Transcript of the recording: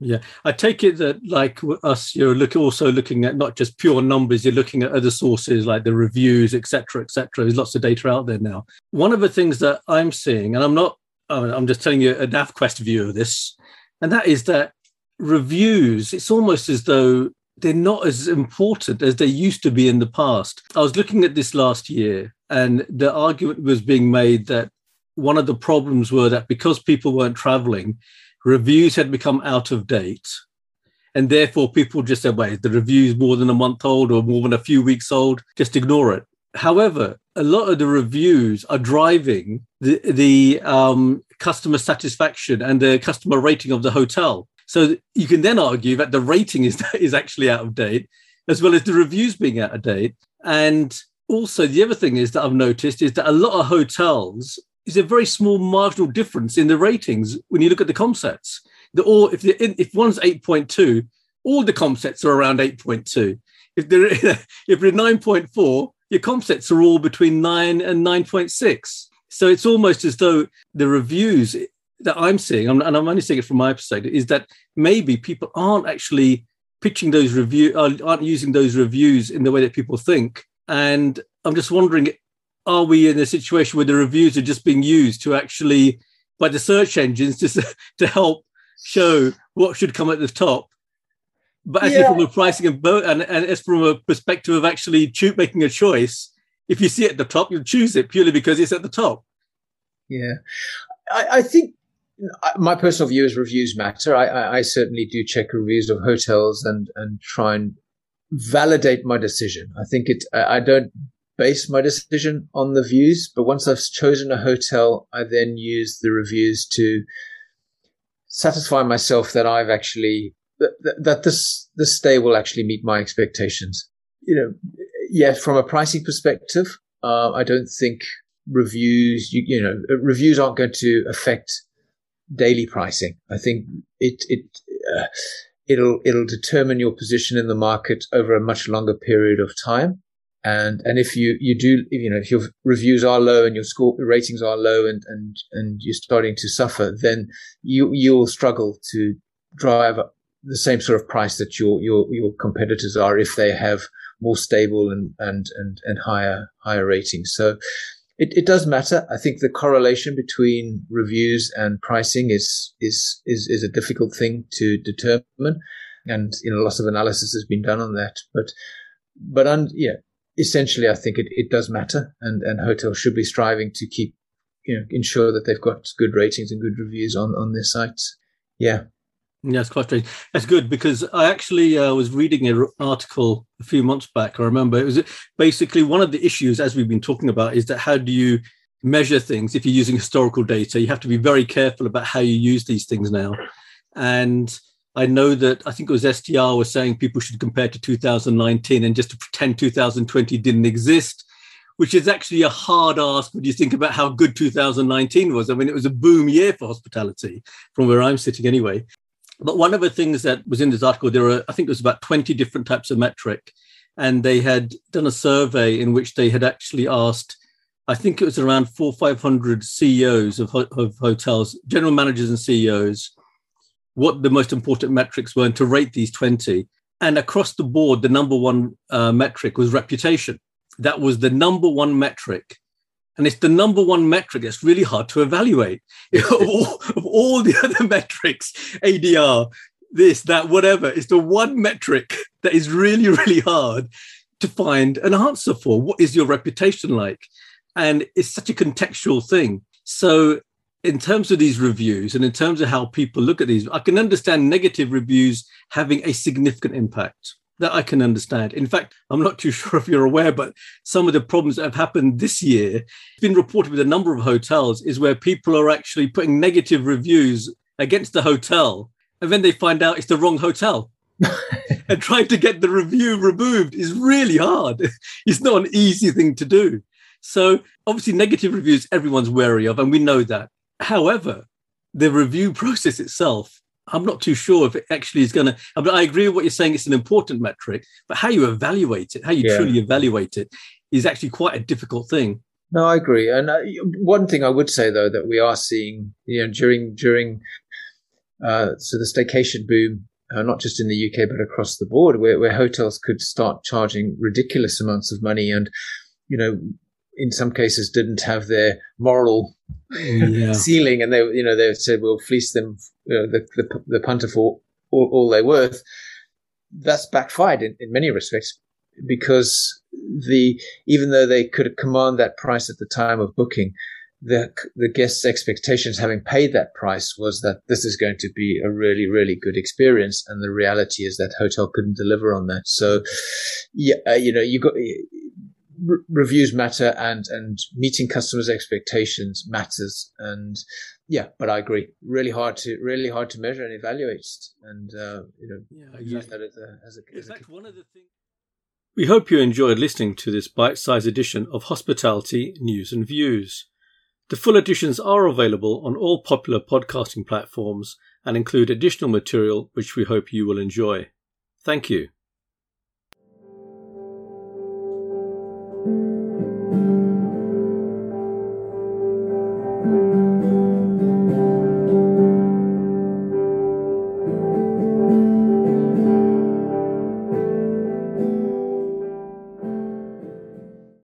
Yeah, I take it that like us, you're look also looking at not just pure numbers. You're looking at other sources like the reviews, etc., etc. There's lots of data out there now. One of the things that I'm seeing, and I'm not, I'm just telling you a NavQuest view of this, and that is that reviews. It's almost as though they're not as important as they used to be in the past. I was looking at this last year, and the argument was being made that one of the problems were that because people weren't traveling reviews had become out of date. And therefore, people just said, wait, the review's more than a month old or more than a few weeks old, just ignore it. However, a lot of the reviews are driving the, the um, customer satisfaction and the customer rating of the hotel. So you can then argue that the rating is, is actually out of date, as well as the reviews being out of date. And also, the other thing is that I've noticed is that a lot of hotels is a very small marginal difference in the ratings when you look at the compsets. The all if the, if one's eight point two, all the compsets are around eight point two. If they're if they're nine point four, your compsets are all between nine and nine point six. So it's almost as though the reviews that I'm seeing, and I'm only seeing it from my perspective, is that maybe people aren't actually pitching those review uh, aren't using those reviews in the way that people think. And I'm just wondering are we in a situation where the reviews are just being used to actually by the search engines just to help show what should come at the top? But actually yeah. from a pricing and, and, and as from a perspective of actually cho- making a choice if you see it at the top you'll choose it purely because it's at the top. Yeah. I, I think uh, my personal view is reviews matter. I, I, I certainly do check reviews of hotels and and try and validate my decision. I think it i don't base my decision on the views. But once I've chosen a hotel, I then use the reviews to satisfy myself that I've actually that, that this this stay will actually meet my expectations. You know, yeah, from a pricing perspective, uh, I don't think reviews you, you know reviews aren't going to affect daily pricing. I think it it uh, it'll it'll determine your position in the market over a much longer period of time. And and if you you do you know if your reviews are low and your score ratings are low and and and you're starting to suffer, then you you'll struggle to drive the same sort of price that your your your competitors are if they have more stable and and and and higher higher ratings. So it, it does matter. I think the correlation between reviews and pricing is is is is a difficult thing to determine, and you know lots of analysis has been done on that. But but un, yeah, essentially, I think it, it does matter, and, and hotels should be striving to keep, you know, ensure that they've got good ratings and good reviews on, on their sites. Yeah. Yeah, it's quite strange. That's good because I actually uh, was reading an article a few months back. I remember it was basically one of the issues, as we've been talking about, is that how do you measure things if you're using historical data? You have to be very careful about how you use these things now. And I know that I think it was STR was saying people should compare to 2019 and just to pretend 2020 didn't exist, which is actually a hard ask when you think about how good 2019 was. I mean, it was a boom year for hospitality from where I'm sitting anyway. But one of the things that was in this article, there were, I think it was about 20 different types of metric. And they had done a survey in which they had actually asked, I think it was around four, 500 CEOs of, of hotels, general managers and CEOs, what the most important metrics were and to rate these 20. And across the board, the number one uh, metric was reputation. That was the number one metric. And it's the number one metric that's really hard to evaluate. of, all, of all the other metrics, ADR, this, that, whatever, it's the one metric that is really, really hard to find an answer for. What is your reputation like? And it's such a contextual thing. So in terms of these reviews and in terms of how people look at these, I can understand negative reviews having a significant impact. That I can understand. In fact, I'm not too sure if you're aware, but some of the problems that have happened this year, it's been reported with a number of hotels, is where people are actually putting negative reviews against the hotel, and then they find out it's the wrong hotel. and trying to get the review removed is really hard. It's not an easy thing to do. So, obviously, negative reviews everyone's wary of, and we know that. However, the review process itself, I'm not too sure if it actually is going to. I, mean, I agree with what you're saying; it's an important metric, but how you evaluate it, how you yeah. truly evaluate it, is actually quite a difficult thing. No, I agree. And uh, one thing I would say though that we are seeing, you know, during during Uh, so the staycation boom, uh, not just in the UK but across the board, where, where hotels could start charging ridiculous amounts of money, and you know, in some cases didn't have their moral yeah. ceiling, and they you know they said we'll fleece them you know, the, the, the punter for all, all they're worth. That's backfired in, in many respects because the even though they could command that price at the time of booking, the the guests' expectations, having paid that price, was that this is going to be a really really good experience, and the reality is that hotel couldn't deliver on that. So, yeah, uh, you know, you got. R- reviews matter and and meeting customers expectations matters and yeah but i agree really hard to really hard to measure and evaluate and uh, you know yeah, exactly. use that as a as a, as a... one of the things we hope you enjoyed listening to this bite-sized edition of hospitality news and views the full editions are available on all popular podcasting platforms and include additional material which we hope you will enjoy. Thank you.